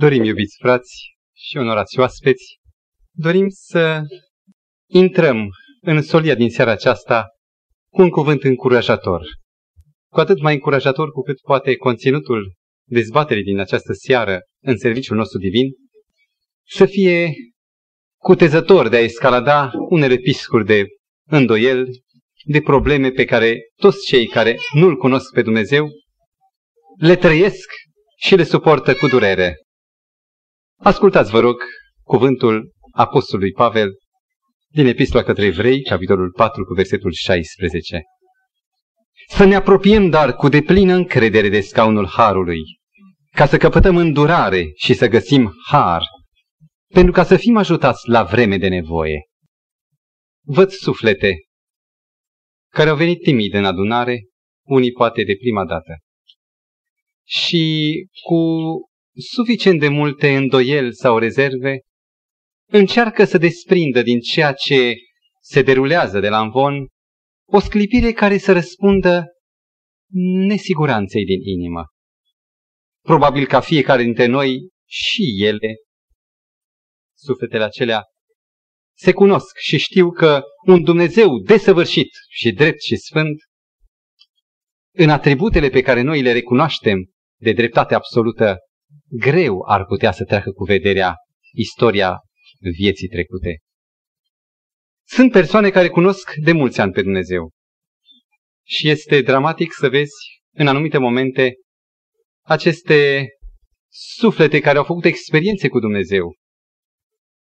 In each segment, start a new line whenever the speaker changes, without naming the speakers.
Dorim, iubiți frați și onorați oaspeți, dorim să intrăm în solia din seara aceasta cu un cuvânt încurajator. Cu atât mai încurajator cu cât poate conținutul dezbaterii din această seară în serviciul nostru divin să fie cutezător de a escalada unele piscuri de îndoiel, de probleme pe care toți cei care nu-L cunosc pe Dumnezeu le trăiesc și le suportă cu durere. Ascultați, vă rog, cuvântul Apostolului Pavel din Epistola către Evrei, capitolul 4, cu versetul 16. Să ne apropiem, dar, cu deplină încredere de scaunul Harului, ca să căpătăm îndurare și să găsim Har, pentru ca să fim ajutați la vreme de nevoie. Văd suflete care au venit timid în adunare, unii poate de prima dată. Și cu suficient de multe îndoieli sau rezerve, încearcă să desprindă din ceea ce se derulează de la învon o sclipire care să răspundă nesiguranței din inimă. Probabil ca fiecare dintre noi și ele, sufletele acelea, se cunosc și știu că un Dumnezeu desăvârșit și drept și sfânt, în atributele pe care noi le recunoaștem de dreptate absolută, greu ar putea să treacă cu vederea istoria vieții trecute. Sunt persoane care cunosc de mulți ani pe Dumnezeu. Și este dramatic să vezi în anumite momente aceste suflete care au făcut experiențe cu Dumnezeu.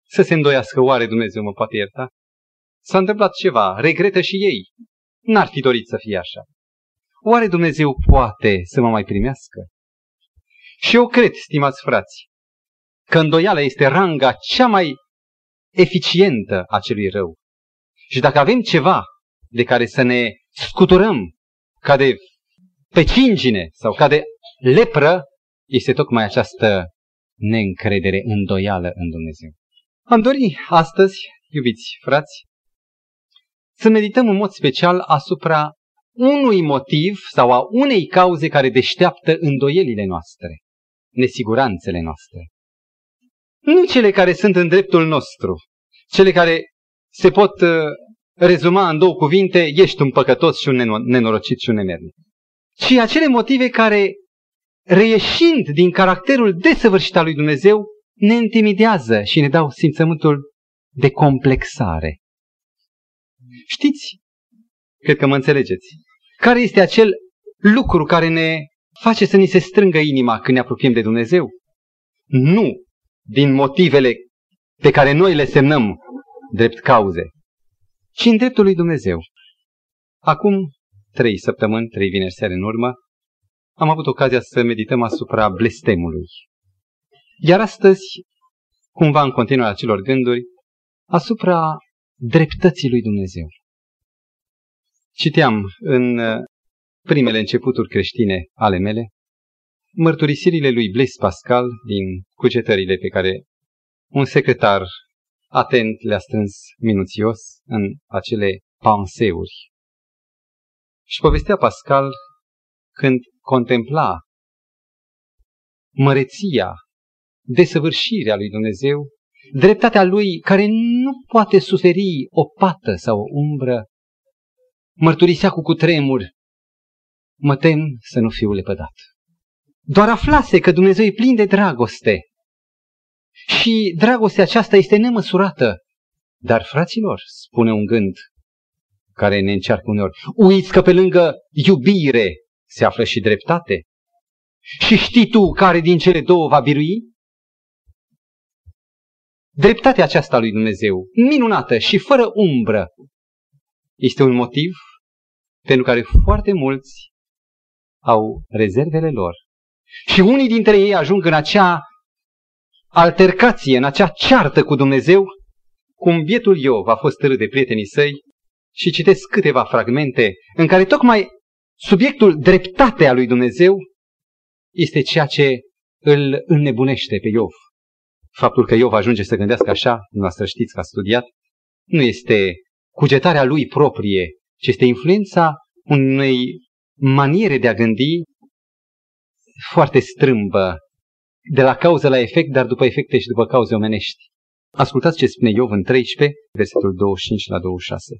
Să se îndoiască, oare Dumnezeu mă poate ierta? S-a întâmplat ceva, regretă și ei. N-ar fi dorit să fie așa. Oare Dumnezeu poate să mă mai primească? Și eu cred, stimați frați, că îndoiala este ranga cea mai eficientă a celui rău. Și dacă avem ceva de care să ne scuturăm ca de pe cingine sau ca de lepră, este tocmai această neîncredere, îndoială în Dumnezeu. Am dorit astăzi, iubiți frați, să medităm în mod special asupra unui motiv sau a unei cauze care deșteaptă îndoielile noastre nesiguranțele noastre. Nu cele care sunt în dreptul nostru, cele care se pot uh, rezuma în două cuvinte, ești un păcătos și un nenorocit și un nemernic, ci acele motive care, reieșind din caracterul desăvârșit al lui Dumnezeu, ne intimidează și ne dau simțământul de complexare. Știți, cred că mă înțelegeți, care este acel lucru care ne face să ni se strângă inima când ne apropiem de Dumnezeu? Nu din motivele pe care noi le semnăm drept cauze, ci în dreptul lui Dumnezeu. Acum trei săptămâni, trei vineri seara în urmă, am avut ocazia să medităm asupra blestemului. Iar astăzi, cumva în continuare acelor gânduri, asupra dreptății lui Dumnezeu. Citeam în primele începuturi creștine ale mele, mărturisirile lui Blaise Pascal din cugetările pe care un secretar atent le-a strâns minuțios în acele panseuri. Și povestea Pascal când contempla măreția, desăvârșirea lui Dumnezeu, dreptatea lui care nu poate suferi o pată sau o umbră, mărturisea cu cutremur mă tem să nu fiu lepădat. Doar aflase că Dumnezeu e plin de dragoste. Și dragostea aceasta este nemăsurată. Dar, fraților, spune un gând care ne încearcă uneori, uiți că pe lângă iubire se află și dreptate. Și știi tu care din cele două va birui? Dreptatea aceasta lui Dumnezeu, minunată și fără umbră, este un motiv pentru care foarte mulți au rezervele lor. Și unii dintre ei ajung în acea altercație, în acea ceartă cu Dumnezeu, cum bietul Iov a fost târât de prietenii săi și citesc câteva fragmente în care tocmai subiectul dreptatea lui Dumnezeu este ceea ce îl înnebunește pe Iov. Faptul că Iov ajunge să gândească așa, noastră știți că a studiat, nu este cugetarea lui proprie, ci este influența unei maniere de a gândi foarte strâmbă de la cauză la efect, dar după efecte și după cauze omenești. Ascultați ce spune Iov în 13, versetul 25 la 26.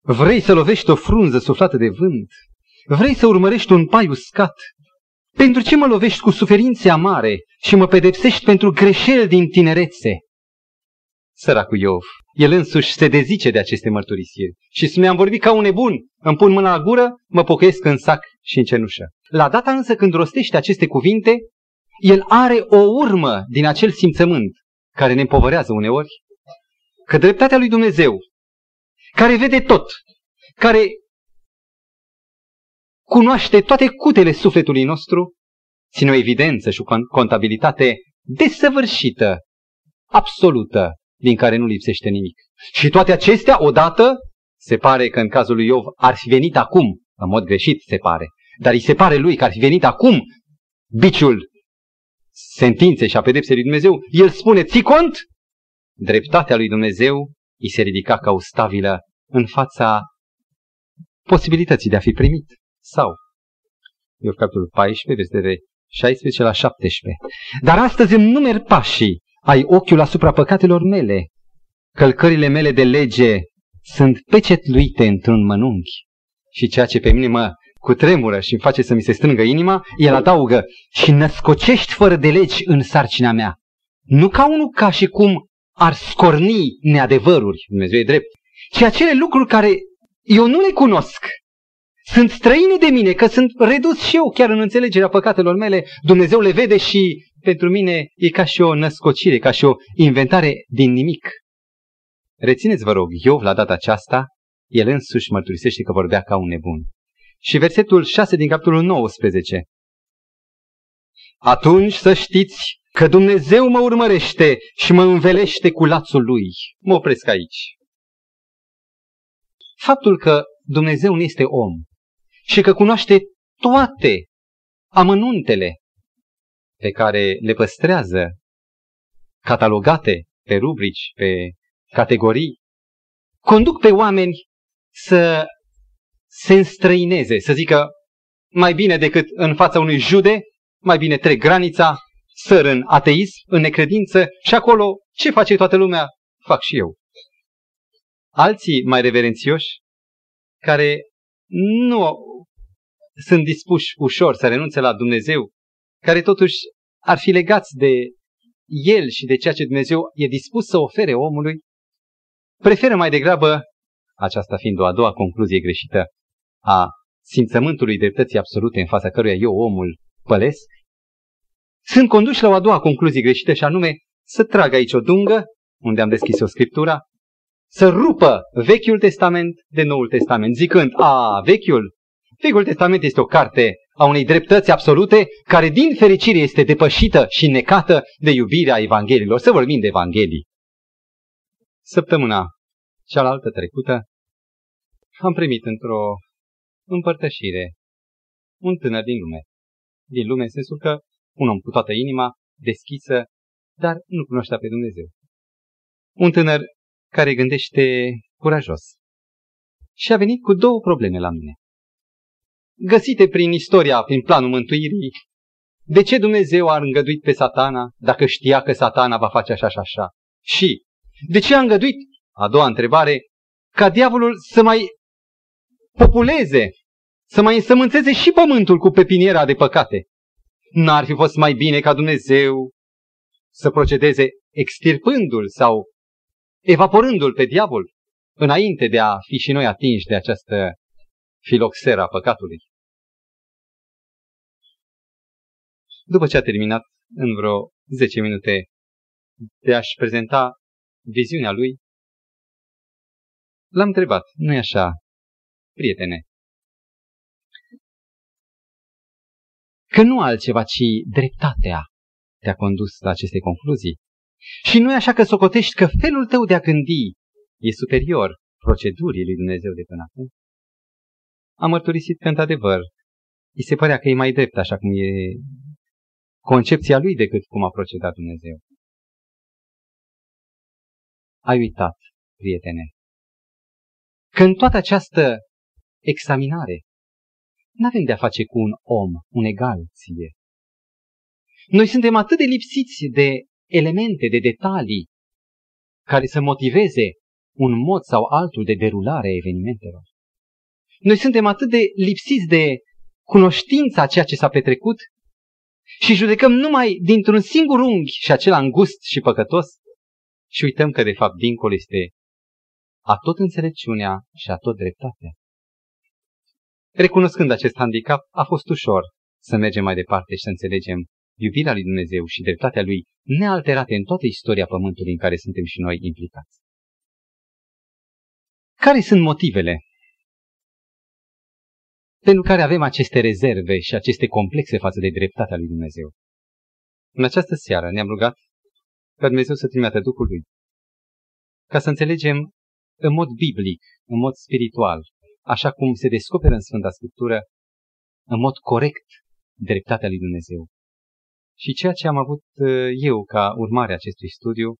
Vrei să lovești o frunză suflată de vânt? Vrei să urmărești un pai uscat? Pentru ce mă lovești cu suferințe amare și mă pedepsești pentru greșeli din tinerețe? Săracul Iov, el însuși se dezice de aceste mărturisiri și spune, am vorbit ca un nebun, îmi pun mâna la gură, mă pocăiesc în sac și în cenușă. La data însă când rostește aceste cuvinte, el are o urmă din acel simțământ care ne împovărează uneori, că dreptatea lui Dumnezeu, care vede tot, care cunoaște toate cutele sufletului nostru, ține o evidență și o contabilitate desăvârșită, absolută, din care nu lipsește nimic. Și toate acestea, odată, se pare că în cazul lui Iov ar fi venit acum, în mod greșit se pare, dar îi se pare lui că ar fi venit acum biciul sentinței și a pedepsei lui Dumnezeu. El spune, ții cont? Dreptatea lui Dumnezeu îi se ridica ca o stabilă în fața posibilității de a fi primit. Sau, Iov capitolul 14, versetele 16 la 17. Dar astăzi îmi numer pașii, ai ochiul asupra păcatelor mele. Călcările mele de lege sunt pecetluite într-un mănunchi. Și ceea ce pe mine mă cutremură și îmi face să mi se strângă inima, el adaugă și născocești fără de legi în sarcina mea. Nu ca unul ca și cum ar scorni neadevăruri, Dumnezeu e drept, ci acele lucruri care eu nu le cunosc, sunt străine de mine, că sunt redus și eu chiar în înțelegerea păcatelor mele, Dumnezeu le vede și pentru mine e ca și o născocire, ca și o inventare din nimic. Rețineți, vă rog, Iov la data aceasta, el însuși mărturisește că vorbea ca un nebun. Și versetul 6 din capitolul 19. Atunci să știți că Dumnezeu mă urmărește și mă învelește cu lațul lui. Mă opresc aici. Faptul că Dumnezeu nu este om și că cunoaște toate amănuntele pe care le păstrează catalogate pe rubrici, pe categorii, conduc pe oameni să se înstrăineze, să zică mai bine decât în fața unui jude, mai bine trec granița, săr în ateism, în necredință și acolo ce face toată lumea, fac și eu. Alții mai reverențioși, care nu sunt dispuși ușor să renunțe la Dumnezeu, care totuși ar fi legați de El și de ceea ce Dumnezeu e dispus să ofere omului, preferă mai degrabă, aceasta fiind o a doua concluzie greșită, a simțământului dreptății absolute în fața căruia eu, omul, pălesc, sunt conduși la o a doua concluzie greșită și anume să tragă aici o dungă, unde am deschis o scriptura, să rupă Vechiul Testament de Noul Testament, zicând, a, Vechiul, Vechiul Testament este o carte a unei dreptăți absolute, care din fericire este depășită și necată de iubirea Evanghelilor. Să vorbim de Evanghelii. Săptămâna cealaltă trecută am primit într-o împărtășire un tânăr din lume. Din lume în sensul că un om cu toată inima, deschisă, dar nu cunoștea pe Dumnezeu. Un tânăr care gândește curajos. Și a venit cu două probleme la mine găsite prin istoria, prin planul mântuirii. De ce Dumnezeu a îngăduit pe satana dacă știa că satana va face așa și așa? Și de ce a îngăduit, a doua întrebare, ca diavolul să mai populeze, să mai însămânțeze și pământul cu pepiniera de păcate? N-ar fi fost mai bine ca Dumnezeu să procedeze extirpându-l sau evaporându-l pe diavol înainte de a fi și noi atinși de această filoxera păcatului. După ce a terminat în vreo 10 minute de a-și prezenta viziunea lui, l-am întrebat, nu-i așa, prietene, că nu altceva, ci dreptatea te-a condus la aceste concluzii. Și nu e așa că socotești că felul tău de a gândi e superior procedurii lui Dumnezeu de până acum? A mărturisit că, într-adevăr, îi se părea că e mai drept așa cum e concepția lui decât cum a procedat Dumnezeu. Ai uitat, prietene, că în toată această examinare nu avem de-a face cu un om, un egal ție, Noi suntem atât de lipsiți de elemente, de detalii care să motiveze un mod sau altul de derulare a evenimentelor. Noi suntem atât de lipsiți de cunoștința a ceea ce s-a petrecut și judecăm numai dintr-un singur unghi și acela îngust și păcătos și uităm că de fapt dincolo este a tot înțelepciunea și a tot dreptatea. Recunoscând acest handicap, a fost ușor să mergem mai departe și să înțelegem iubirea lui Dumnezeu și dreptatea lui nealterate în toată istoria Pământului în care suntem și noi implicați. Care sunt motivele pentru care avem aceste rezerve și aceste complexe față de dreptatea lui Dumnezeu? În această seară ne-am rugat ca Dumnezeu să trimită Duhul Lui, ca să înțelegem în mod biblic, în mod spiritual, așa cum se descoperă în Sfânta Scriptură, în mod corect, dreptatea lui Dumnezeu. Și ceea ce am avut uh, eu ca urmare a acestui studiu,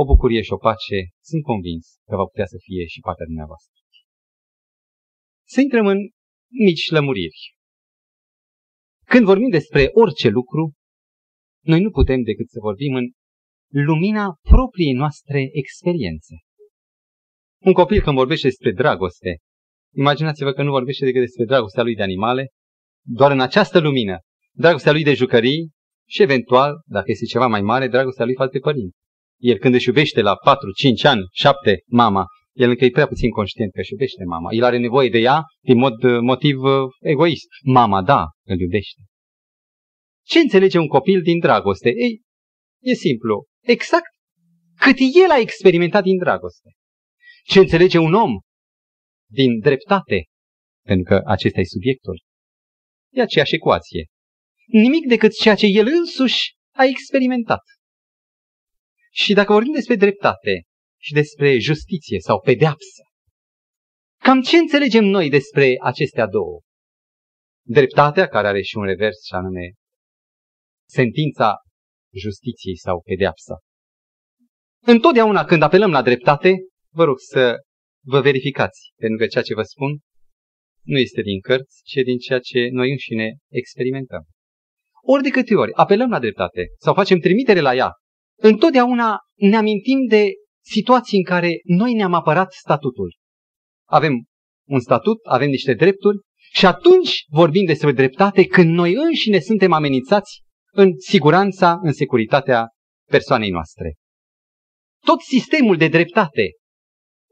o bucurie și o pace, sunt convins că va putea să fie și partea dumneavoastră. Să intrăm în mici lămuriri. Când vorbim despre orice lucru, noi nu putem decât să vorbim în lumina propriei noastre experiențe. Un copil când vorbește despre dragoste, imaginați-vă că nu vorbește decât despre dragostea lui de animale, doar în această lumină, dragostea lui de jucării și eventual, dacă este ceva mai mare, dragostea lui față de părinți. El când își iubește la 4, 5 ani, 7, mama, el încă e prea puțin conștient că își iubește mama. El are nevoie de ea din mod, motiv uh, egoist. Mama, da, îl iubește. Ce înțelege un copil din dragoste? Ei, e simplu. Exact cât el a experimentat din dragoste. Ce înțelege un om din dreptate? Pentru că acesta e subiectul. E aceeași ecuație. Nimic decât ceea ce el însuși a experimentat. Și dacă vorbim despre dreptate și despre justiție sau pedeapsă, cam ce înțelegem noi despre acestea două? Dreptatea, care are și un revers, și anume sentința justiției sau pedeapsa. Întotdeauna când apelăm la dreptate, vă rog să vă verificați, pentru că ceea ce vă spun nu este din cărți, ci din ceea ce noi înșine experimentăm. Ori de câte ori apelăm la dreptate sau facem trimitere la ea, întotdeauna ne amintim de situații în care noi ne-am apărat statutul. Avem un statut, avem niște drepturi și atunci vorbim despre dreptate când noi înșine suntem amenințați în siguranța, în securitatea persoanei noastre. Tot sistemul de dreptate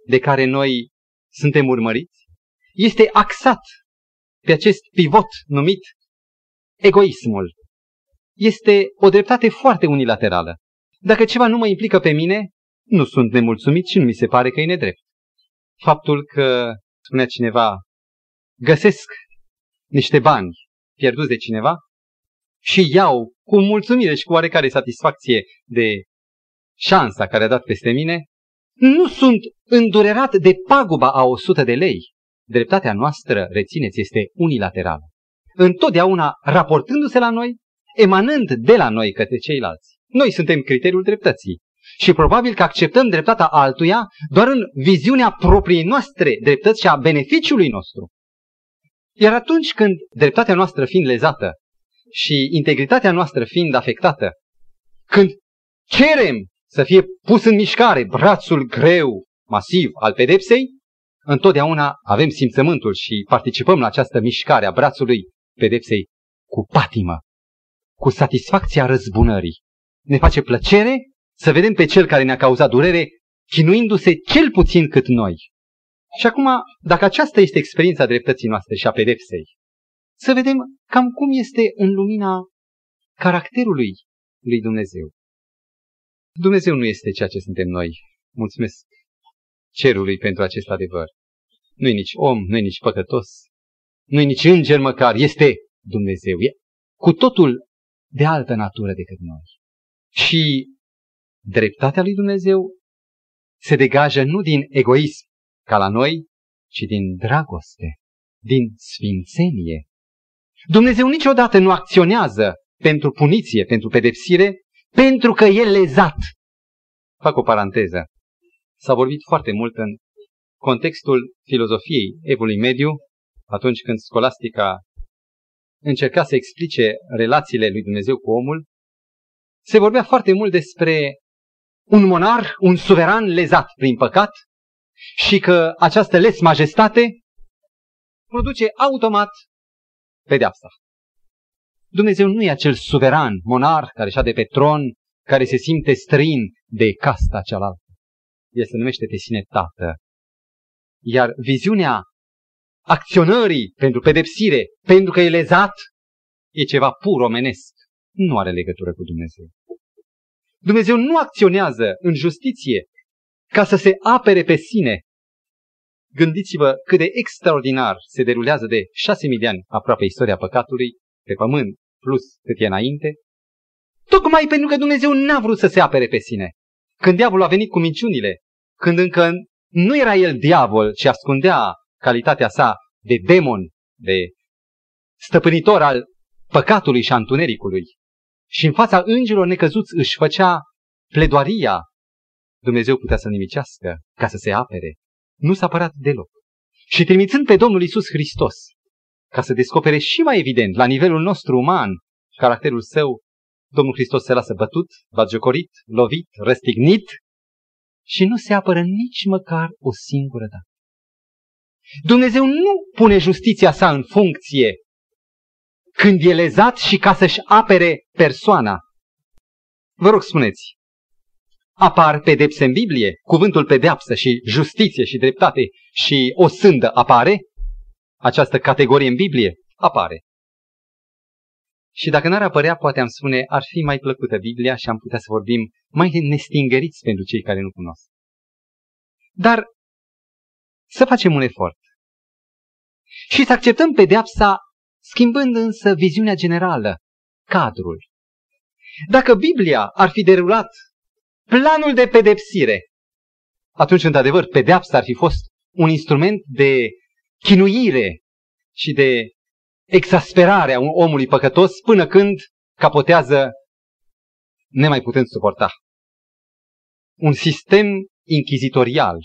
de care noi suntem urmăriți este axat pe acest pivot numit egoismul. Este o dreptate foarte unilaterală. Dacă ceva nu mă implică pe mine, nu sunt nemulțumit și nu mi se pare că e nedrept. Faptul că, spunea cineva, găsesc niște bani pierduți de cineva și iau cu mulțumire și cu oarecare satisfacție de șansa care a dat peste mine, nu sunt îndurerat de paguba a 100 de lei. Dreptatea noastră, rețineți, este unilaterală. Întotdeauna raportându-se la noi, emanând de la noi către ceilalți. Noi suntem criteriul dreptății. Și probabil că acceptăm dreptatea altuia doar în viziunea propriei noastre dreptăți și a beneficiului nostru. Iar atunci când dreptatea noastră fiind lezată și integritatea noastră fiind afectată, când cerem să fie pus în mișcare brațul greu, masiv al pedepsei, întotdeauna avem simțământul și participăm la această mișcare a brațului pedepsei cu patimă, cu satisfacția răzbunării. Ne face plăcere să vedem pe cel care ne-a cauzat durere chinuindu-se cel puțin cât noi. Și acum, dacă aceasta este experiența dreptății noastre și a pedepsei, să vedem cam cum este în lumina caracterului lui Dumnezeu. Dumnezeu nu este ceea ce suntem noi. Mulțumesc cerului pentru acest adevăr. Nu-i nici om, nu-i nici păcătos, nu-i nici înger măcar, este Dumnezeu. E cu totul de altă natură decât noi. Și dreptatea lui Dumnezeu se degajă nu din egoism ca la noi, ci din dragoste, din sfințenie. Dumnezeu niciodată nu acționează pentru puniție, pentru pedepsire, pentru că e lezat. Fac o paranteză. S-a vorbit foarte mult în contextul filozofiei evului mediu, atunci când scolastica încerca să explice relațiile lui Dumnezeu cu omul, se vorbea foarte mult despre un monar, un suveran lezat prin păcat și că această les majestate produce automat pedeapsa. Dumnezeu nu e acel suveran, monar, care șade pe tron, care se simte străin de casta cealaltă. El se numește pe sine Tată. Iar viziunea acționării pentru pedepsire, pentru că e lezat, e ceva pur omenesc. Nu are legătură cu Dumnezeu. Dumnezeu nu acționează în justiție ca să se apere pe sine. Gândiți-vă cât de extraordinar se derulează de șase mii de ani aproape istoria păcatului pe pământ, plus cât e înainte, tocmai pentru că Dumnezeu n-a vrut să se apere pe sine. Când diavolul a venit cu minciunile, când încă nu era el diavol, ci ascundea calitatea sa de demon, de stăpânitor al păcatului și a întunericului, și în fața îngerilor necăzuți își făcea pledoaria, Dumnezeu putea să nimicească ca să se apere. Nu s-a apărat deloc. Și trimițând pe Domnul Isus Hristos, ca să descopere și mai evident, la nivelul nostru uman, caracterul său, Domnul Hristos se lasă bătut, batjocorit, lovit, răstignit și nu se apără nici măcar o singură dată. Dumnezeu nu pune justiția sa în funcție când e lezat și ca să-și apere persoana. Vă rog, spuneți, apar pedepse în Biblie? Cuvântul pedeapsă și justiție și dreptate și o sândă apare? Această categorie în Biblie? Apare. Și dacă n-ar apărea, poate am spune, ar fi mai plăcută Biblia și am putea să vorbim mai nestingeriți pentru cei care nu cunosc. Dar să facem un efort. Și să acceptăm pedeapsa schimbând însă viziunea generală, cadrul. Dacă Biblia ar fi derulat planul de pedepsire, atunci, într-adevăr, pedeapsa ar fi fost un instrument de chinuire și de exasperare a omului păcătos până când capotează nemai putând suporta. Un sistem inchizitorial.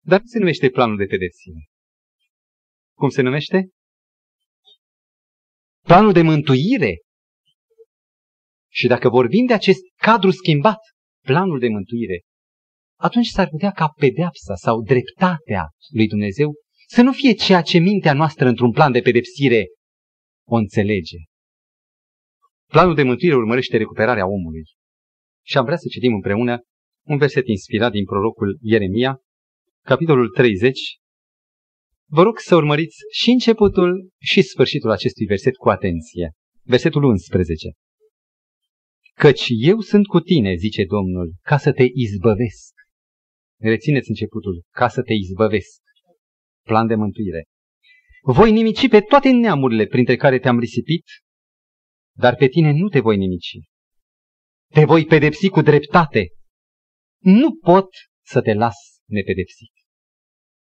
Dar se numește planul de pedepsire. Cum se numește? Planul de mântuire. Și dacă vorbim de acest cadru schimbat, planul de mântuire, atunci s-ar putea ca pedeapsa sau dreptatea lui Dumnezeu să nu fie ceea ce mintea noastră într-un plan de pedepsire o înțelege. Planul de mântuire urmărește recuperarea omului. Și am vrea să citim împreună un verset inspirat din prorocul Ieremia, capitolul 30, Vă rog să urmăriți și începutul și sfârșitul acestui verset cu atenție. Versetul 11. Căci eu sunt cu tine, zice Domnul, ca să te izbăvesc. Rețineți începutul, ca să te izbăvesc. Plan de mântuire. Voi nimici pe toate neamurile printre care te-am risipit, dar pe tine nu te voi nimici. Te voi pedepsi cu dreptate. Nu pot să te las nepedepsit.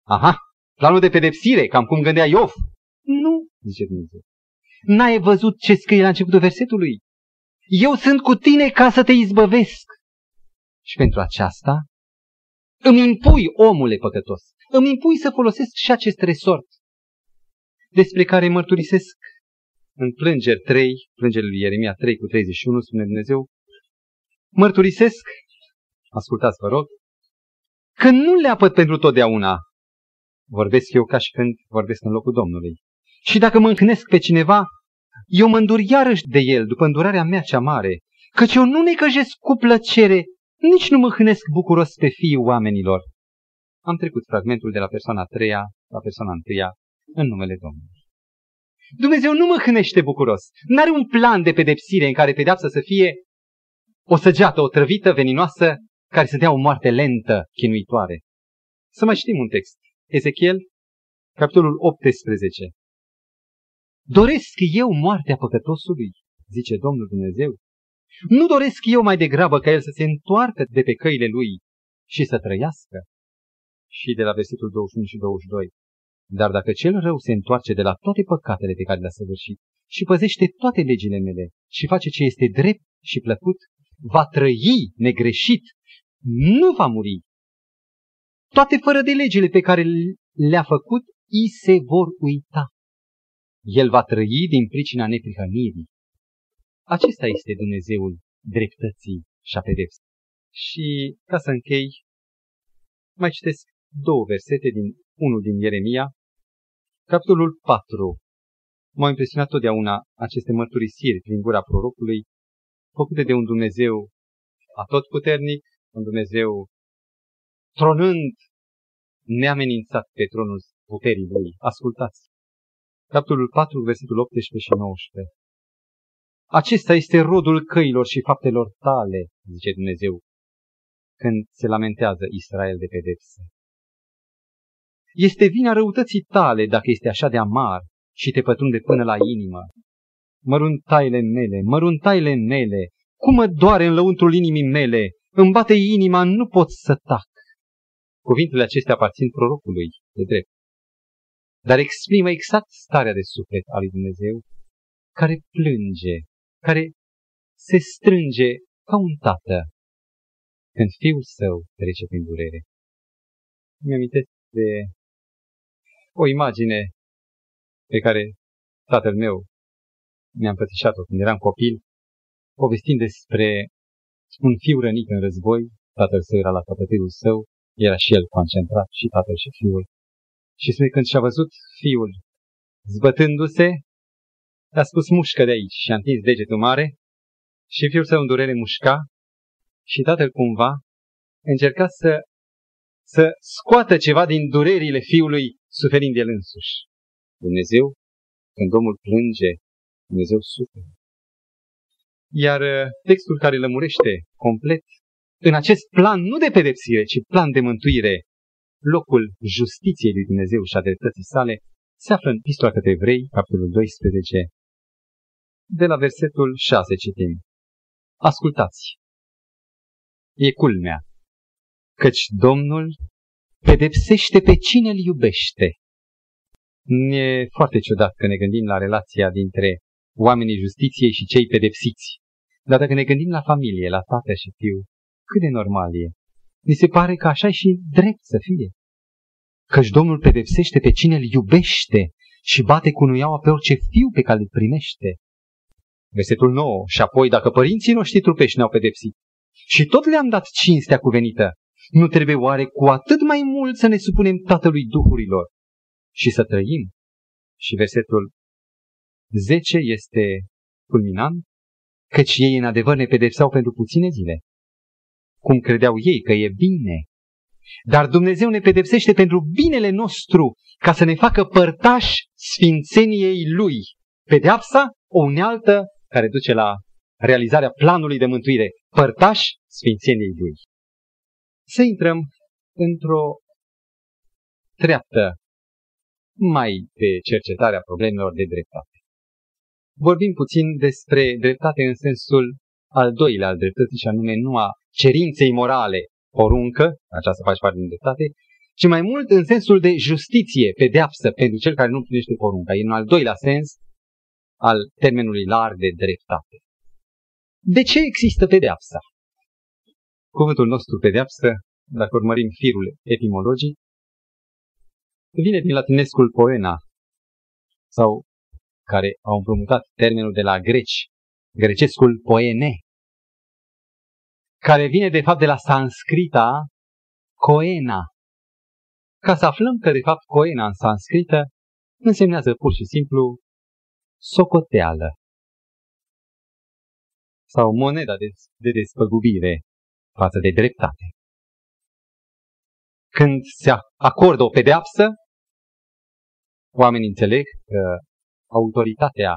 Aha, Planul de pedepsire, cam cum gândea Iov. Nu, zice Dumnezeu. N-ai văzut ce scrie la începutul versetului? Eu sunt cu tine ca să te izbăvesc. Și pentru aceasta îmi impui, omule păcătos, îmi impui să folosesc și acest resort despre care mărturisesc în plângeri 3, plângerile lui Ieremia 3 cu 31, spune Dumnezeu, mărturisesc, ascultați vă rog, că nu le apăt pentru totdeauna Vorbesc eu ca și când vorbesc în locul Domnului. Și dacă mă încnesc pe cineva, eu mă îndur iarăși de el după îndurarea mea cea mare, căci eu nu necăjesc cu plăcere, nici nu mă hnesc bucuros pe fiii oamenilor. Am trecut fragmentul de la persoana a treia la persoana a întâia în numele Domnului. Dumnezeu nu mă hnește bucuros. N-are un plan de pedepsire în care pedeapsa să fie o săgeată, o trăvită veninoasă care să dea o moarte lentă, chinuitoare. Să mai știm un text. Ezechiel, capitolul 18. Doresc eu moartea păcătosului, zice Domnul Dumnezeu. Nu doresc eu mai degrabă ca el să se întoarcă de pe căile lui și să trăiască. Și de la versetul 21 și 22. Dar dacă cel rău se întoarce de la toate păcatele pe care le-a săvârșit și păzește toate legile mele și face ce este drept și plăcut, va trăi negreșit, nu va muri, toate fără de legile pe care le-a făcut, i se vor uita. El va trăi din pricina neprihănirii. Acesta este Dumnezeul dreptății și a pedepsei. Și ca să închei, mai citesc două versete din unul din Ieremia, capitolul 4. M-au impresionat totdeauna aceste mărturisiri prin gura prorocului, făcute de un Dumnezeu atotputernic, un Dumnezeu tronând neamenințat pe tronul puterii lui. Ascultați! Capitolul 4, versetul 18 și 19. Acesta este rodul căilor și faptelor tale, zice Dumnezeu, când se lamentează Israel de pedepse. Este vina răutății tale dacă este așa de amar și te pătrunde până la inimă. Măruntaile mele, măruntaile mele, cum mă doare în lăuntrul inimii mele, îmi bate inima, nu pot să tac. Cuvintele acestea aparțin prorocului, de drept. Dar exprimă exact starea de suflet a lui Dumnezeu, care plânge, care se strânge ca un tată când fiul său trece prin durere. Mi-amintesc de o imagine pe care tatăl meu mi-a împățișat-o când eram copil, povestind despre un fiu rănit în război, tatăl său era la căpătâiul său, era și el concentrat, și tatăl și fiul. Și spune când și-a văzut fiul zbătându-se, a spus mușcă de aici și a întins degetul mare și fiul său în durere mușca și tatăl cumva încerca să, să scoată ceva din durerile fiului suferind el însuși. Dumnezeu, când omul plânge, Dumnezeu suferă. Iar uh, textul care lămurește complet în acest plan nu de pedepsire, ci plan de mântuire, locul justiției lui Dumnezeu și a dreptății sale, se află în Pistola către Evrei, capitolul 12, de la versetul 6 citim. Ascultați! E culmea, căci Domnul pedepsește pe cine îl iubește. E foarte ciudat că ne gândim la relația dintre oamenii justiției și cei pedepsiți. Dar dacă ne gândim la familie, la tată și fiu, cât de normal e. Mi se pare că așa și drept să fie. Căci Domnul pedepsește pe cine îl iubește și bate cu nuiaua pe orice fiu pe care îl primește. Versetul 9. Și apoi, dacă părinții noștri trupești ne-au pedepsit și tot le-am dat cinstea cuvenită, nu trebuie oare cu atât mai mult să ne supunem Tatălui Duhurilor și să trăim? Și versetul 10 este culminant, căci ei în adevăr ne pedepseau pentru puține zile, cum credeau ei că e bine. Dar Dumnezeu ne pedepsește pentru binele nostru, ca să ne facă părtași sfințeniei Lui. Pedeapsa, o unealtă care duce la realizarea planului de mântuire, părtași sfințeniei Lui. Să intrăm într-o treaptă mai de cercetarea problemelor de dreptate. Vorbim puțin despre dreptate în sensul al doilea al dreptății și anume nu a cerinței morale, poruncă, aceasta face parte din dreptate, ci mai mult în sensul de justiție, pedeapsă pentru cel care nu primește porunca. E în al doilea sens al termenului larg de dreptate. De ce există pedeapsa? Cuvântul nostru pedeapsă, dacă urmărim firul etimologic, vine din latinescul poena, sau care au împrumutat termenul de la greci, grecescul poene, care vine de fapt de la sanscrita coena. Ca să aflăm că de fapt coena în sanscrită însemnează pur și simplu socoteală sau moneda de, de despăgubire față de dreptate. Când se acordă o pedeapsă, oamenii înțeleg că autoritatea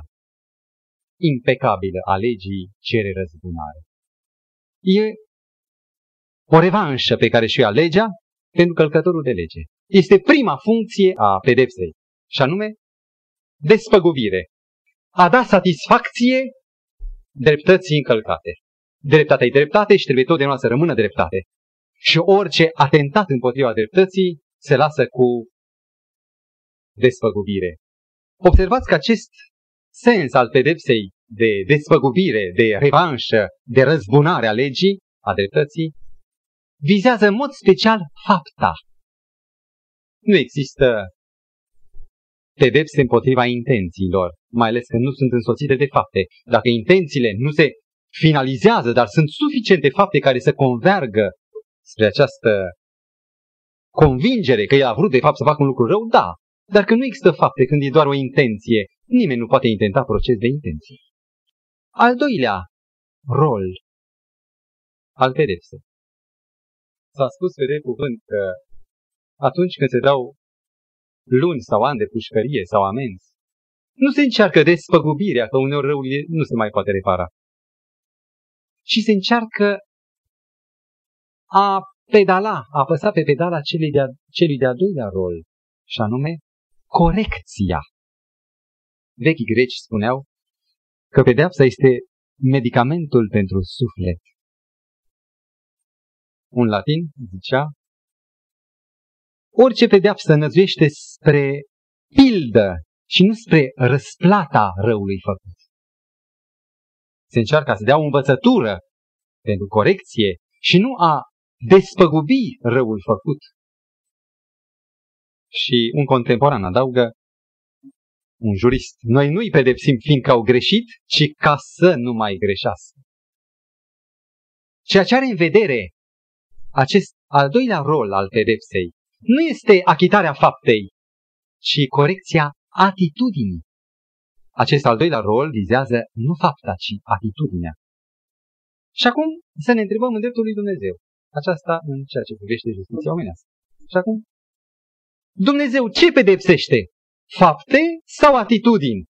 impecabilă a legii cere răzbunare e o revanșă pe care și-o ia legea pentru călcătorul de lege. Este prima funcție a pedepsei, și anume despăgubire. A da satisfacție dreptății încălcate. Dreptatea e dreptate și trebuie totdeauna să rămână dreptate. Și orice atentat împotriva dreptății se lasă cu despăgubire. Observați că acest sens al pedepsei de despăgubire, de revanșă, de răzbunare a legii, a dreptății, vizează în mod special fapta. Nu există pedepse împotriva intențiilor, mai ales că nu sunt însoțite de fapte. Dacă intențiile nu se finalizează, dar sunt suficiente fapte care să convergă spre această convingere că el a vrut de fapt să facă un lucru rău, da. Dar că nu există fapte când e doar o intenție, nimeni nu poate intenta proces de intenție. Al doilea rol al pedepsei. S-a spus pe de cuvânt că atunci când se dau luni sau ani de pușcărie sau amenzi, nu se încearcă despăgubirea, că uneori răul nu se mai poate repara, ci se încearcă a pedala, a apăsa pe pedala celui de-a, celui de-a doilea rol, și anume corecția. Vechii greci spuneau că pedeapsa este medicamentul pentru suflet. Un latin zicea, orice pedeapsă năzuiește spre pildă și nu spre răsplata răului făcut. Se încearcă să dea o învățătură pentru corecție și nu a despăgubi răul făcut. Și un contemporan adaugă, un jurist, noi nu-i pedepsim fiindcă au greșit, ci ca să nu mai greșească. Ceea ce are în vedere acest al doilea rol al pedepsei nu este achitarea faptei, ci corecția atitudinii. Acest al doilea rol vizează nu fapta, ci atitudinea. Și acum să ne întrebăm în dreptul lui Dumnezeu. Aceasta în ceea ce privește justiția omenească. Și acum, Dumnezeu ce pedepsește? Fapte sau atitudini?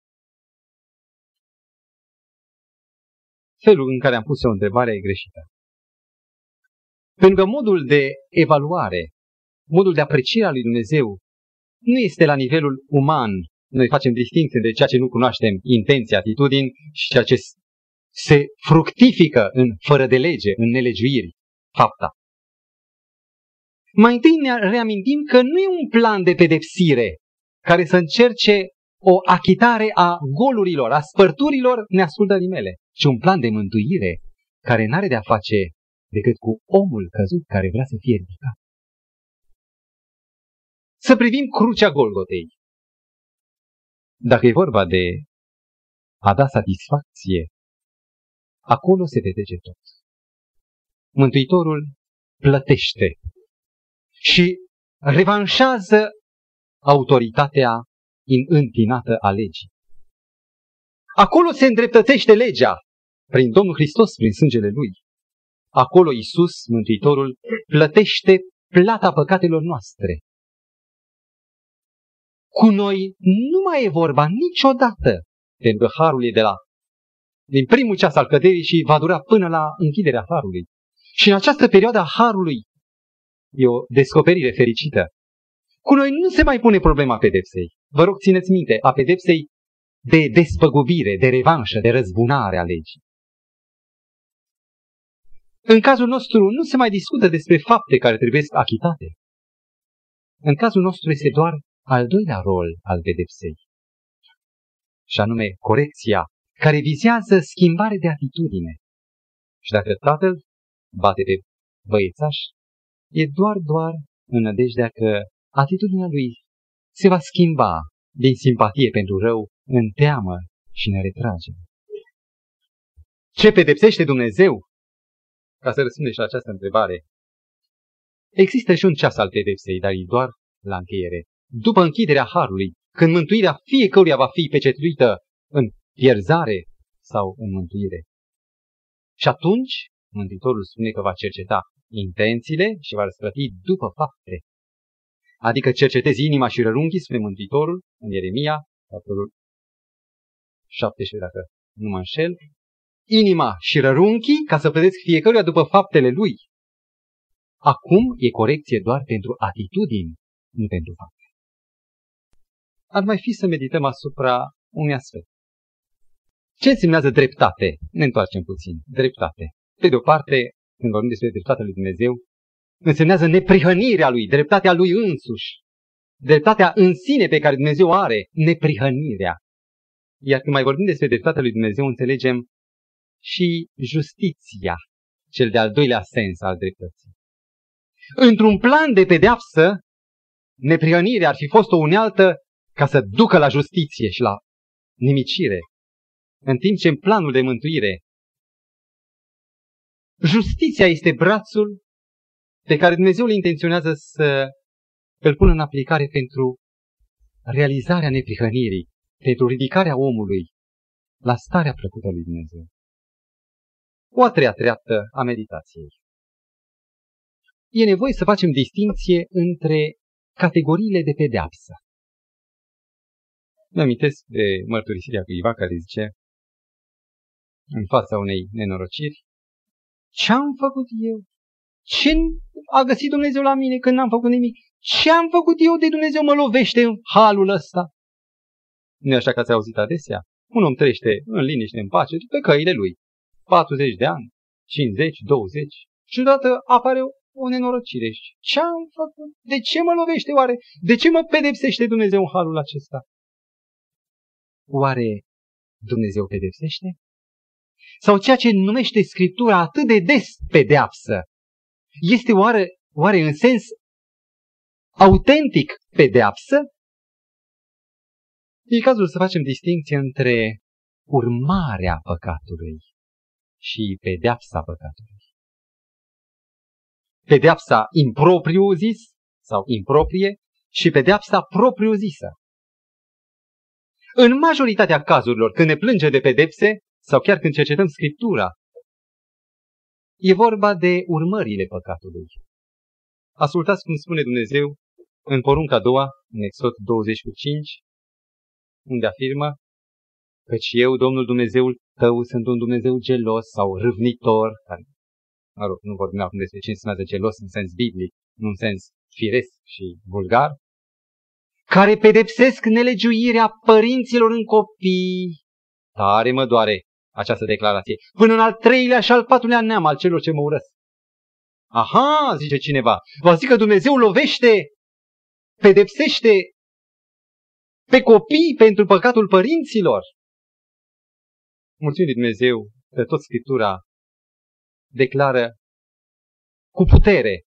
Felul în care am pus o întrebare e greșită. Pentru că modul de evaluare, modul de apreciere al lui Dumnezeu nu este la nivelul uman. Noi facem distinție de ceea ce nu cunoaștem, intenție, atitudini și ceea ce se fructifică în fără de lege, în nelegiuiri, fapta. Mai întâi ne reamintim că nu e un plan de pedepsire care să încerce o achitare a golurilor, a spărturilor neascultării mele, ci un plan de mântuire care n-are de-a face decât cu omul căzut care vrea să fie ridicat. Să privim crucea Golgotei. Dacă e vorba de a da satisfacție, acolo se petrece tot. Mântuitorul plătește și revanșează autoritatea întinată a legii. Acolo se îndreptățește legea prin Domnul Hristos, prin sângele Lui. Acolo Isus, Mântuitorul, plătește plata păcatelor noastre. Cu noi nu mai e vorba niciodată, pentru că harul e de la din primul ceas al căderii și va dura până la închiderea harului. Și în această perioadă a harului e o descoperire fericită. Cu noi nu se mai pune problema pedepsei. Vă rog, țineți minte, a pedepsei de despăgubire, de revanșă, de răzbunare a legii. În cazul nostru nu se mai discută despre fapte care trebuie achitate. În cazul nostru este doar al doilea rol al pedepsei, și anume corecția, care vizează schimbare de atitudine. Și dacă tatăl bate pe băiețaș, e doar, doar în nădejdea că atitudinea lui se va schimba din simpatie pentru rău în teamă și în retragere. Ce pedepsește Dumnezeu? Ca să răspundem și la această întrebare, există și un ceas al pedepsei, dar e doar la încheiere. După închiderea Harului, când mântuirea fiecăruia va fi pecetuită în pierzare sau în mântuire. Și atunci, Mântuitorul spune că va cerceta intențiile și va răsplăti după fapte. Adică cercetezi inima și rărunchii, spune Mântuitorul în Ieremia, capitolul 17, dacă nu mă înșel, inima și rărunchii ca să plătesc fiecăruia după faptele lui. Acum e corecție doar pentru atitudini, nu pentru fapte. Ar mai fi să medităm asupra unui aspect. Ce însemnează dreptate? Ne întoarcem puțin. Dreptate. Pe de o parte, când vorbim despre dreptatea lui Dumnezeu, însemnează neprihănirea lui, dreptatea lui însuși. Dreptatea în sine pe care Dumnezeu are, neprihănirea. Iar când mai vorbim despre dreptatea lui Dumnezeu, înțelegem și justiția, cel de-al doilea sens al dreptății. Într-un plan de pedeapsă, neprihănirea ar fi fost o unealtă ca să ducă la justiție și la nimicire. În timp ce în planul de mântuire Justiția este brațul pe care Dumnezeu îl intenționează să îl pună în aplicare pentru realizarea neprihănirii, pentru ridicarea omului la starea plăcută lui Dumnezeu. O a treia treaptă a meditației. E nevoie să facem distinție între categoriile de pedeapsă. Mă amintesc de mărturisirea cuiva care zice în fața unei nenorociri, ce-am făcut eu? Ce a găsit Dumnezeu la mine când n-am făcut nimic? Ce am făcut eu de Dumnezeu mă lovește în halul ăsta? Nu așa că ați auzit adesea? Un om trăiește în liniște, în pace, pe căile lui. 40 de ani, 50, 20 și odată apare o nenorocire. Ce am făcut? De ce mă lovește oare? De ce mă pedepsește Dumnezeu în halul acesta? Oare Dumnezeu pedepsește? Sau ceea ce numește Scriptura atât de des pedeapsă, este oare, oare în sens autentic pedeapsă? E cazul să facem distinție între urmarea păcatului și pedeapsa păcatului. Pedeapsa impropriu zis sau improprie și pedeapsa propriu zisă. În majoritatea cazurilor, când ne plânge de pedepse, sau chiar când cercetăm Scriptura, e vorba de urmările păcatului. Ascultați cum spune Dumnezeu în porunca a doua, în Exod 25, unde afirmă Căci eu, Domnul Dumnezeul tău, sunt un Dumnezeu gelos sau râvnitor, care, mă rog, nu vorbim acum despre ce înseamnă gelos în sens biblic, nu în sens firesc și vulgar, care pedepsesc nelegiuirea părinților în copii. Tare mă doare această declarație. Până în al treilea și al patrulea neam al celor ce mă urăsc. Aha, zice cineva, vă zic că Dumnezeu lovește, pedepsește pe copii pentru păcatul părinților. Mulțumim Dumnezeu că tot Scriptura declară cu putere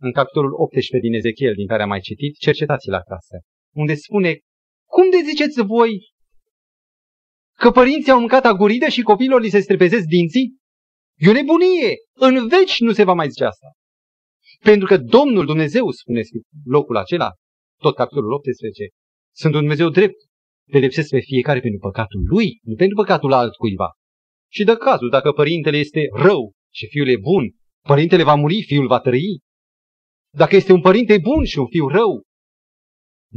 în capitolul 18 din Ezechiel, din care am mai citit, cercetați-l acasă, unde spune, cum de ziceți voi că părinții au mâncat aguridă și copiilor li se strepezesc dinții? E o nebunie! În veci nu se va mai zice asta. Pentru că Domnul Dumnezeu, spune locul acela, tot capitolul 18, sunt un Dumnezeu drept, pedepsesc pe fiecare pentru păcatul lui, nu pentru păcatul altcuiva. Și de cazul, dacă părintele este rău și fiul e bun, părintele va muri, fiul va trăi. Dacă este un părinte bun și un fiu rău,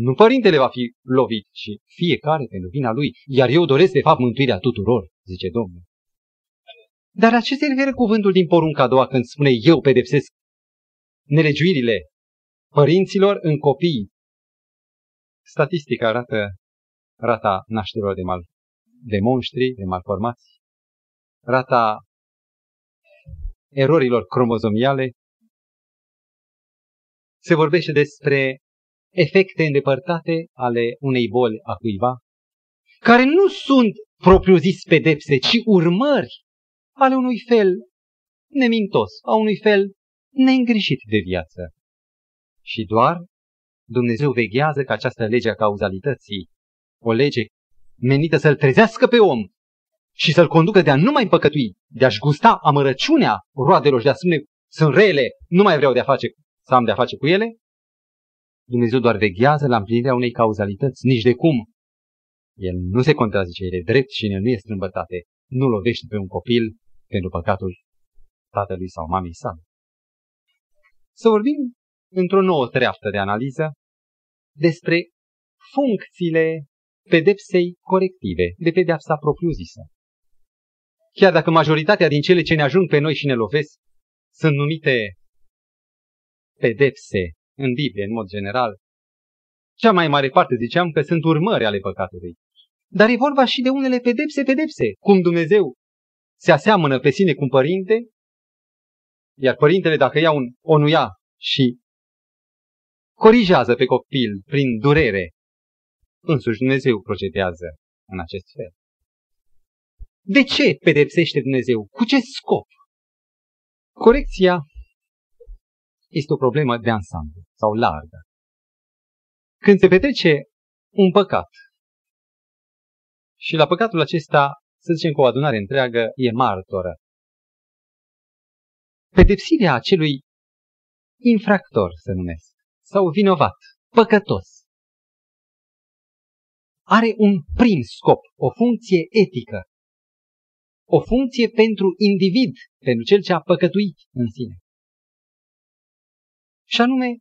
nu părintele va fi lovit, ci fiecare pentru vina lui. Iar eu doresc de fapt mântuirea tuturor, zice Domnul. Dar la ce se referă cuvântul din porunca a doua când spune eu pedepsesc nelegiuirile părinților în copii? Statistica arată rata nașterilor de, mal, de monștri, de malformați, rata erorilor cromozomiale. Se vorbește despre efecte îndepărtate ale unei boli a cuiva, care nu sunt propriu-zis pedepse, ci urmări ale unui fel nemintos, a unui fel neîngrijit de viață. Și doar Dumnezeu veghează ca această lege a cauzalității, o lege menită să-l trezească pe om și să-l conducă de a nu mai păcătui, de a-și gusta amărăciunea roadelor și de a spune sunt rele, nu mai vreau de a face, să am de a face cu ele, Dumnezeu doar veghează la împlinirea unei cauzalități, nici de cum. El nu se contrazice, el e drept și el nu este strâmbătate. Nu lovește pe un copil pentru păcatul tatălui sau mamei sale. Să vorbim într-o nouă treaptă de analiză despre funcțiile pedepsei corective, de pedeapsa propriu-zisă. Chiar dacă majoritatea din cele ce ne ajung pe noi și ne lovesc sunt numite pedepse în Biblie, în mod general, cea mai mare parte ziceam că sunt urmări ale păcatului. Dar e vorba și de unele pedepse, pedepse, cum Dumnezeu se aseamănă pe sine cu un părinte, iar părintele dacă ia un onuia și corigează pe copil prin durere, însuși Dumnezeu procedează în acest fel. De ce pedepsește Dumnezeu? Cu ce scop? Corecția este o problemă de ansamblu sau largă. Când se petrece un păcat și la păcatul acesta, să zicem că o adunare întreagă e martoră, pedepsirea acelui infractor, să numesc, sau vinovat, păcătos, are un prim scop, o funcție etică, o funcție pentru individ, pentru cel ce a păcătuit în sine. Și anume,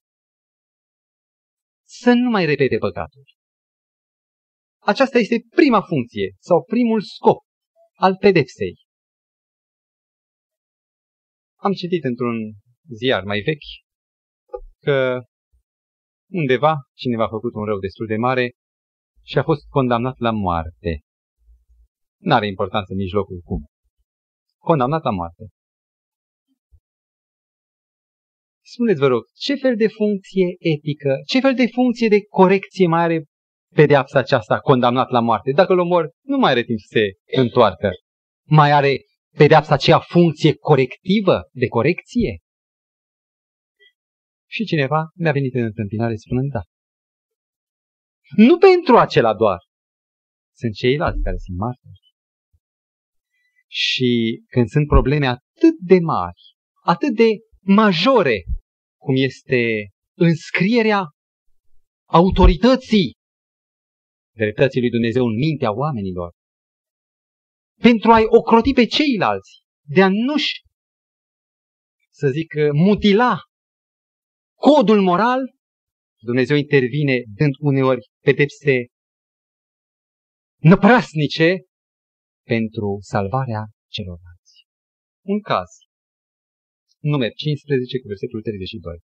să nu mai repete păcatul. Aceasta este prima funcție sau primul scop al pedepsei. Am citit într-un ziar mai vechi că undeva cineva a făcut un rău destul de mare și a fost condamnat la moarte. N-are importanță nici locul cum. Condamnat la moarte. Spuneți, vă rog, ce fel de funcție etică, ce fel de funcție de corecție mai are pedeapsa aceasta, condamnat la moarte? Dacă îl omor, nu mai are timp să se întoarcă. Mai are pedeapsa aceea funcție corectivă, de corecție? Și cineva mi-a venit în întâmpinare spunând da. Nu pentru acela doar. Sunt ceilalți care sunt martori. Și când sunt probleme atât de mari, atât de majore, cum este înscrierea autorității dreptății lui Dumnezeu în mintea oamenilor, pentru a-i ocroti pe ceilalți, de a nu-și, să zic, mutila codul moral, Dumnezeu intervine dând uneori pedepse năprasnice pentru salvarea celorlalți. Un caz. Numer 15 cu versetul 32.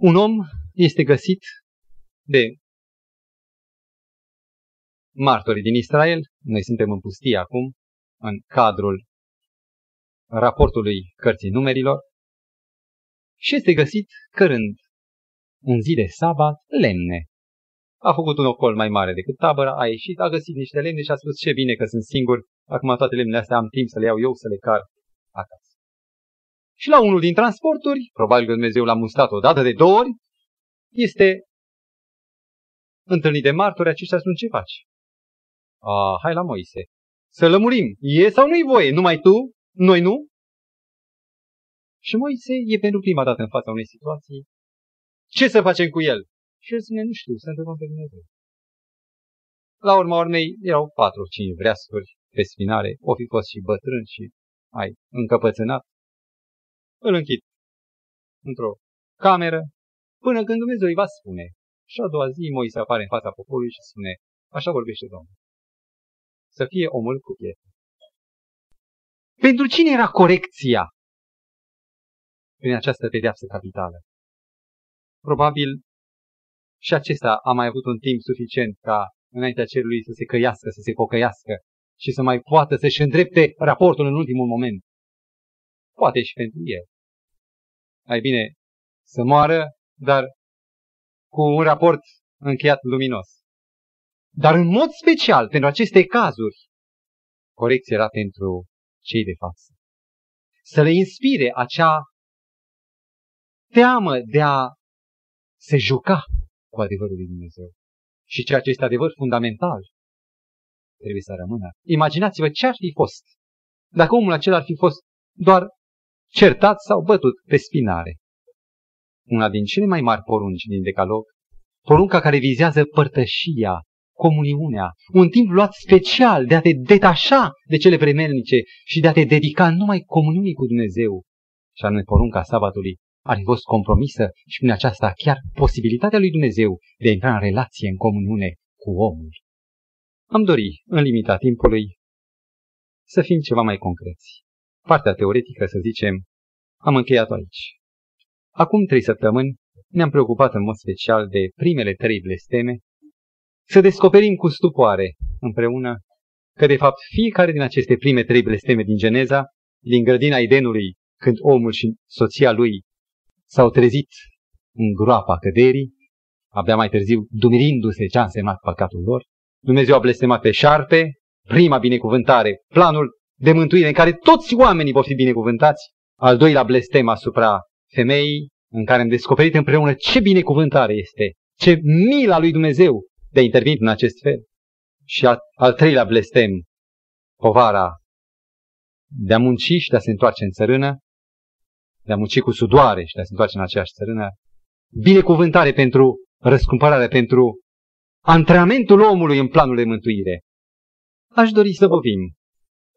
Un om este găsit de martorii din Israel. Noi suntem în pustie acum, în cadrul raportului cărții numerilor. Și este găsit cărând în zi de sabat lemne. A făcut un ocol mai mare decât tabăra, a ieșit, a găsit niște lemne și a spus ce bine că sunt singur, acum toate lemnele astea am timp să le iau eu, să le car acasă. Și la unul din transporturi, probabil că Dumnezeu l-a mustat o dată de două ori, este întâlnit de martori, aceștia spun ce faci? A, hai la Moise. Să lămurim, e sau nu-i voie? Numai tu? Noi nu? Și Moise e pentru prima dată în fața unei situații. Ce să facem cu el? Și el spune, nu știu, să întrebăm pe Dumnezeu. La urma urmei, erau patru, cinci vreascuri pe spinare, o fi fost și bătrân și mai încăpățânat. Îl închid într-o cameră până când Dumnezeu îi va spune. Și a doua zi Moise apare în fața poporului și spune, așa vorbește Domnul. Să fie omul cu pietre. Pentru cine era corecția prin această pedeapsă capitală? Probabil și acesta a mai avut un timp suficient ca înaintea cerului să se căiască, să se pocăiască și să mai poată să-și îndrepte raportul în ultimul moment. Poate și pentru el. Mai bine să moară, dar cu un raport încheiat luminos. Dar în mod special, pentru aceste cazuri, corecția era pentru cei de față. Să le inspire acea teamă de a se juca cu adevărul lui Dumnezeu. Și ceea ce este adevăr fundamental trebuie să rămână. Imaginați-vă ce ar fi fost dacă omul acela ar fi fost doar certat sau bătut pe spinare. Una din cele mai mari porunci din Decalog, porunca care vizează părtășia, comuniunea, un timp luat special de a te detașa de cele premelnice și de a te dedica numai comuniunii cu Dumnezeu, și anume porunca sabatului, ar fi fost compromisă și prin aceasta chiar posibilitatea lui Dumnezeu de a intra în relație, în comuniune cu omul. Am dori, în limita timpului, să fim ceva mai concreți. Partea teoretică, să zicem, am încheiat aici. Acum trei săptămâni ne-am preocupat în mod special de primele trei blesteme, să descoperim cu stupoare împreună că de fapt fiecare din aceste prime trei blesteme din Geneza, din grădina Edenului, când omul și soția lui s-au trezit în groapa căderii, abia mai târziu, dumirindu-se ce a însemnat păcatul lor. Dumnezeu a blestemat pe șarpe, prima binecuvântare, planul de mântuire în care toți oamenii vor fi binecuvântați, al doilea blestem asupra femeii, în care am descoperit împreună ce binecuvântare este, ce mila lui Dumnezeu de a interveni în acest fel. Și al, al treilea blestem, povara de a munci și de a se întoarce în țărână, de a munci cu sudoare și de a se întoarce în aceeași țărână, binecuvântare pentru răscumpărare, pentru antrenamentul omului în planul de mântuire. Aș dori să vorbim,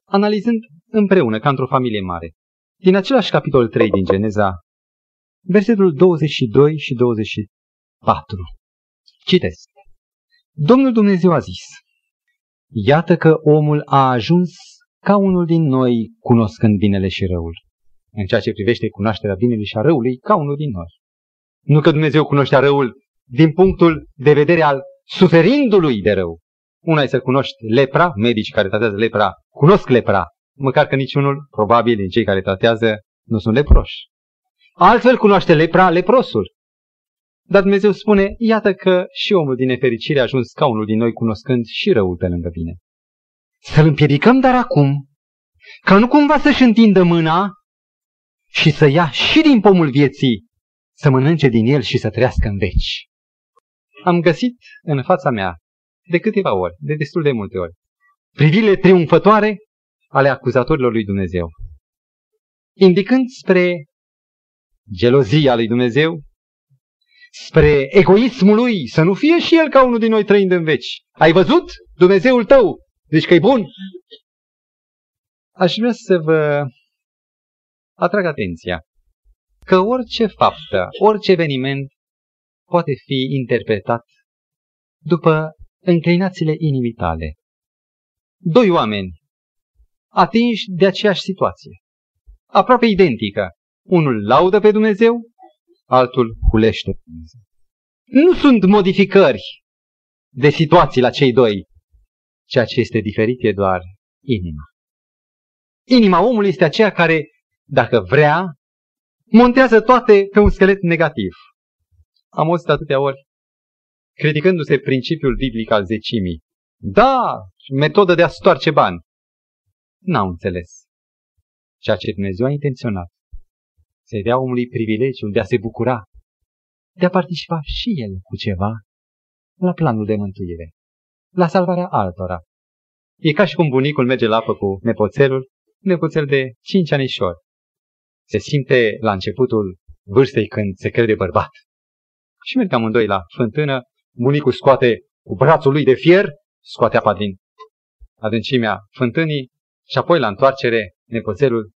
analizând împreună, ca într-o familie mare, din același capitol 3 din Geneza, versetul 22 și 24. Citesc. Domnul Dumnezeu a zis, Iată că omul a ajuns ca unul din noi, cunoscând binele și răul. În ceea ce privește cunoașterea binelui și a răului, ca unul din noi. Nu că Dumnezeu cunoștea răul din punctul de vedere al suferindului de rău. Una e să cunoști lepra, medici care tratează lepra cunosc lepra, măcar că niciunul, probabil, din cei care tratează, nu sunt leproși. Altfel cunoaște lepra leprosul. Dar Dumnezeu spune, iată că și omul din nefericire a ajuns ca unul din noi cunoscând și răul pe lângă bine. Să-l împiedicăm dar acum, ca nu cumva să-și întindă mâna și să ia și din pomul vieții, să mănânce din el și să trăiască în veci. Am găsit în fața mea, de câteva ori, de destul de multe ori, privirile triumfătoare ale acuzatorilor lui Dumnezeu, indicând spre gelozia lui Dumnezeu, spre egoismul lui, să nu fie și el ca unul din noi trăind în veci. Ai văzut Dumnezeul tău? Deci că e bun? Aș vrea să vă atrag atenția că orice faptă, orice eveniment poate fi interpretat după înclinațiile inimii tale. Doi oameni atinși de aceeași situație, aproape identică. Unul laudă pe Dumnezeu, altul hulește pe Dumnezeu. Nu sunt modificări de situații la cei doi. Ceea ce este diferit e doar inima. Inima omului este aceea care, dacă vrea, montează toate pe un schelet negativ. Am auzit atâtea ori, criticându-se principiul biblic al zecimii. Da, metodă de a stoarce bani. N-au înțeles ceea ce Dumnezeu a intenționat să-i dea omului privilegiul de a se bucura, de a participa și el cu ceva la planul de mântuire, la salvarea altora. E ca și cum bunicul merge la apă cu nepoțelul, nepoțel de cinci anișori. Se simte la începutul vârstei când se crede bărbat. Și merg amândoi la fântână, bunicul scoate cu brațul lui de fier, scoate apa din adâncimea fântânii și apoi la întoarcere nepoțelul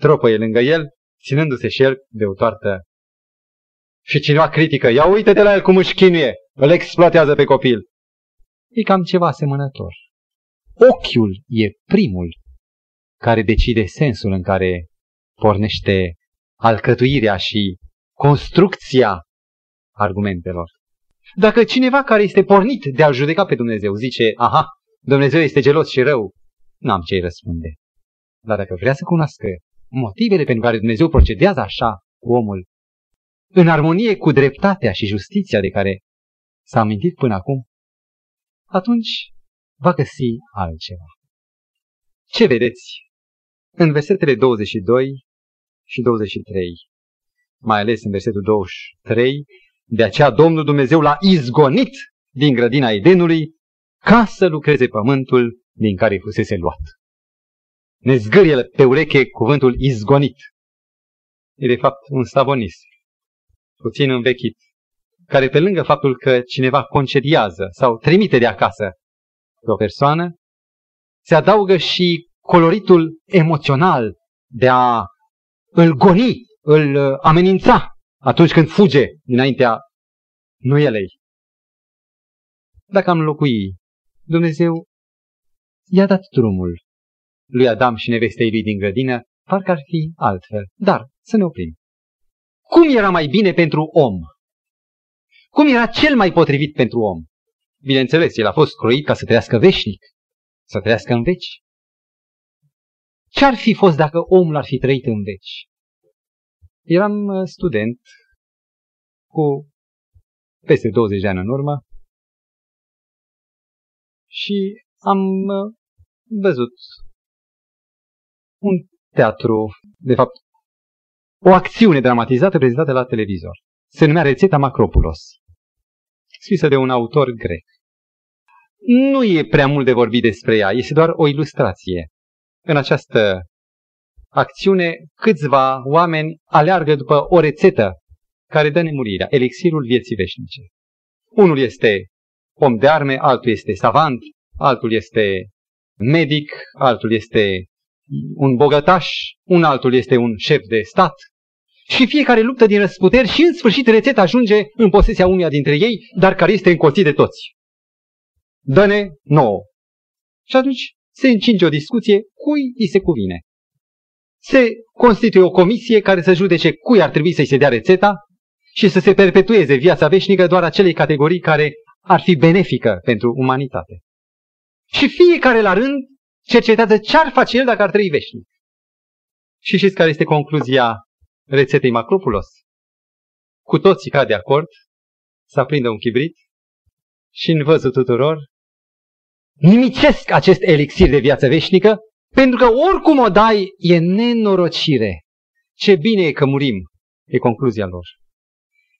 tropăie lângă el ținându-se și el de o toartă. Și cineva critică, ia uite de la el cum își chinuie, îl exploatează pe copil. E cam ceva asemănător. Ochiul e primul care decide sensul în care pornește alcătuirea și construcția argumentelor. Dacă cineva care este pornit de a judeca pe Dumnezeu zice, aha, Dumnezeu este gelos și rău, n-am ce-i răspunde. Dar dacă vrea să cunoască motivele pentru care Dumnezeu procedează așa cu omul, în armonie cu dreptatea și justiția de care s-a amintit până acum, atunci va găsi altceva. Ce vedeți în versetele 22 și 23, mai ales în versetul 23, de aceea Domnul Dumnezeu l-a izgonit din grădina Edenului ca să lucreze pământul din care fusese luat ne zgârie pe ureche cuvântul izgonit. E de fapt un savonist, puțin învechit, care pe lângă faptul că cineva concediază sau trimite de acasă pe o persoană, se adaugă și coloritul emoțional de a îl goni, îl amenința atunci când fuge dinaintea nuielei. Dacă am locui, Dumnezeu i-a dat drumul lui Adam și nevestei lui din grădină, parcă ar fi altfel. Dar să ne oprim. Cum era mai bine pentru om? Cum era cel mai potrivit pentru om? Bineînțeles, el a fost croit ca să trăiască veșnic, să trăiască în veci. Ce-ar fi fost dacă omul ar fi trăit în veci? Eram uh, student cu peste 20 de ani în urmă și am uh, văzut un teatru, de fapt, o acțiune dramatizată prezentată la televizor. Se numea Rețeta Macropulos, scrisă de un autor grec. Nu e prea mult de vorbit despre ea, este doar o ilustrație. În această acțiune, câțiva oameni aleargă după o rețetă care dă nemurirea, elixirul vieții veșnice. Unul este om de arme, altul este savant, altul este medic, altul este un bogătaș, un altul este un șef de stat. Și fiecare luptă din răsputeri și în sfârșit rețeta ajunge în posesia unuia dintre ei, dar care este încolțit de toți. Dă-ne nouă. Și atunci se încinge o discuție cui îi se cuvine. Se constituie o comisie care să judece cui ar trebui să-i se dea rețeta și să se perpetueze viața veșnică doar acelei categorii care ar fi benefică pentru umanitate. Și fiecare la rând cercetează ce ar face el dacă ar trăi veșnic. Și știți care este concluzia rețetei Macropulos? Cu toții ca de acord să aprindă un chibrit și în văzul tuturor nimicesc acest elixir de viață veșnică pentru că oricum o dai e nenorocire. Ce bine e că murim, e concluzia lor.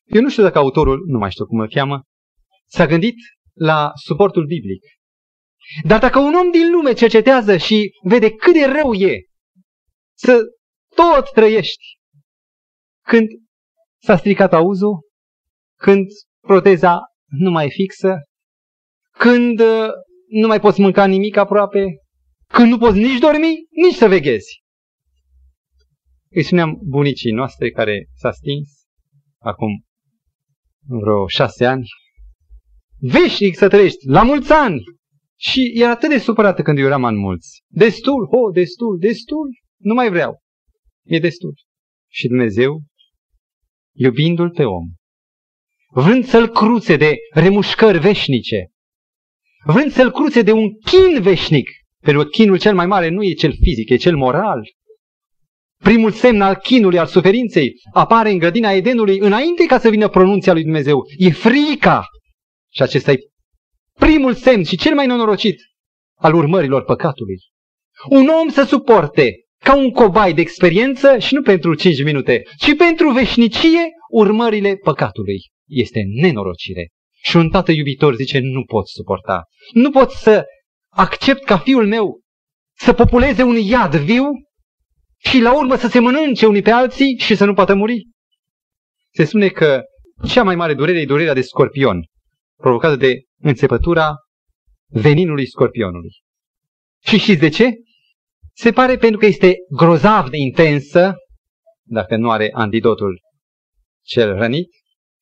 Eu nu știu dacă autorul, nu mai știu cum îl cheamă, s-a gândit la suportul biblic. Dar dacă un om din lume cercetează și vede cât de rău e să tot trăiești când s-a stricat auzul, când proteza nu mai e fixă, când uh, nu mai poți mânca nimic aproape, când nu poți nici dormi, nici să veghezi. Îi spuneam bunicii noastre care s-a stins acum vreo șase ani, veșnic să trăiești, la mulți ani! Și era atât de supărată când eu eram în mulți. Destul, ho, destul, destul, nu mai vreau. E destul. Și Dumnezeu, iubindu-l pe om, vrând să-l cruțe de remușcări veșnice, vrând să-l cruțe de un chin veșnic, pentru că chinul cel mai mare nu e cel fizic, e cel moral. Primul semn al chinului, al suferinței, apare în grădina Edenului înainte ca să vină pronunția lui Dumnezeu. E frica. Și acesta e primul semn și cel mai nenorocit al urmărilor păcatului. Un om să suporte ca un cobai de experiență și nu pentru 5 minute, ci pentru veșnicie urmările păcatului. Este nenorocire. Și un tată iubitor zice, nu pot suporta. Nu pot să accept ca fiul meu să populeze un iad viu și la urmă să se mănânce unii pe alții și să nu poată muri. Se spune că cea mai mare durere e durerea de scorpion, provocată de înțepătura veninului scorpionului. Și știți de ce? Se pare pentru că este grozav de intensă, dacă nu are antidotul cel rănit,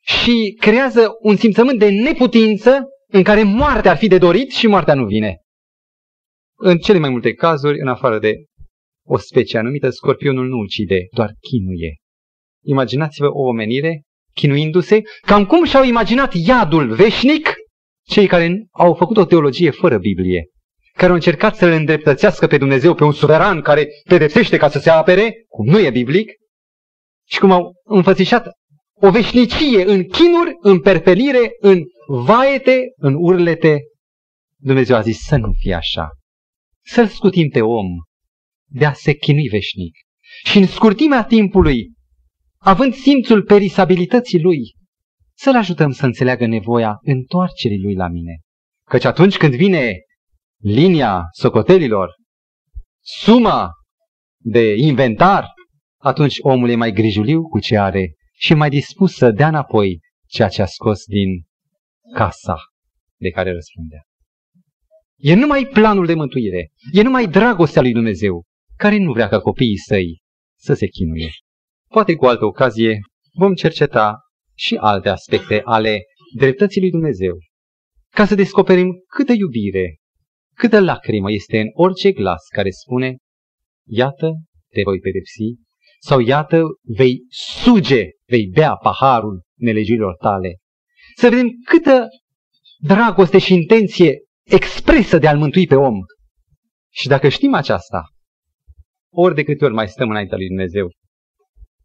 și creează un simțământ de neputință în care moartea ar fi de dorit și moartea nu vine. În cele mai multe cazuri, în afară de o specie anumită, scorpionul nu ucide, doar chinuie. Imaginați-vă o omenire chinuindu-se, cam cum și-au imaginat iadul veșnic cei care au făcut o teologie fără Biblie, care au încercat să-L îndreptățească pe Dumnezeu, pe un suveran care pedepsește ca să se apere, cum nu e biblic, și cum au înfățișat o veșnicie în chinuri, în perpelire, în vaete, în urlete. Dumnezeu a zis să nu fie așa. Să-l scutim pe om de a se chinui veșnic. Și în scurtimea timpului, având simțul perisabilității lui, să-l ajutăm să înțeleagă nevoia întoarcerii lui la mine. Căci atunci când vine linia socotelilor, suma de inventar, atunci omul e mai grijuliu cu ce are și mai dispus să dea înapoi ceea ce a scos din casa de care răspundea. E numai planul de mântuire, e numai dragostea lui Dumnezeu, care nu vrea ca copiii săi să se chinuie. Poate cu altă ocazie vom cerceta și alte aspecte ale dreptății lui Dumnezeu, ca să descoperim câtă iubire, câtă lacrimă este în orice glas care spune, iată, te voi pedepsi, sau iată, vei suge, vei bea paharul nelegirilor tale. Să vedem câtă dragoste și intenție expresă de a-L mântui pe om. Și dacă știm aceasta, ori de câte ori mai stăm înaintea lui Dumnezeu,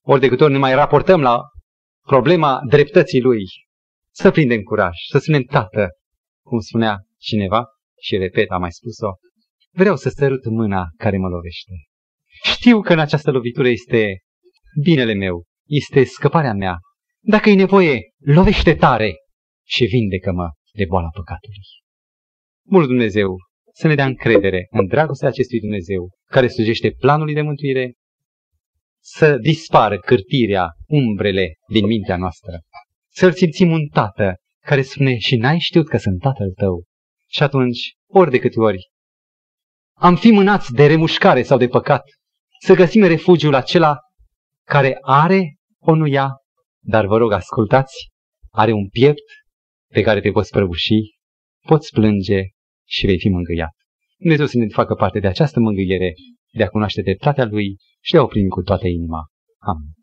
ori de câte ori ne mai raportăm la problema dreptății lui, să prindem curaj, să spunem, Tată, cum spunea cineva, și repet, am mai spus-o, vreau să sărut mâna care mă lovește. Știu că în această lovitură este binele meu, este scăparea mea. Dacă e nevoie, lovește tare și vindecă-mă de boala păcatului. Mult Dumnezeu să ne dea încredere în dragostea acestui Dumnezeu care slujește planului de mântuire să dispară cârtirea, umbrele din mintea noastră. Să-L simțim un tată care spune și n-ai știut că sunt tatăl tău. Și atunci, ori de câte ori, am fi mânați de remușcare sau de păcat, să găsim refugiul acela care are o nu ia, dar vă rog ascultați, are un piept pe care te poți prăbuși, poți plânge și vei fi mângâiat. Dumnezeu să ne facă parte de această mângâiere, de a cunoaște dreptatea Lui și de a o primi cu toată inima. Amin.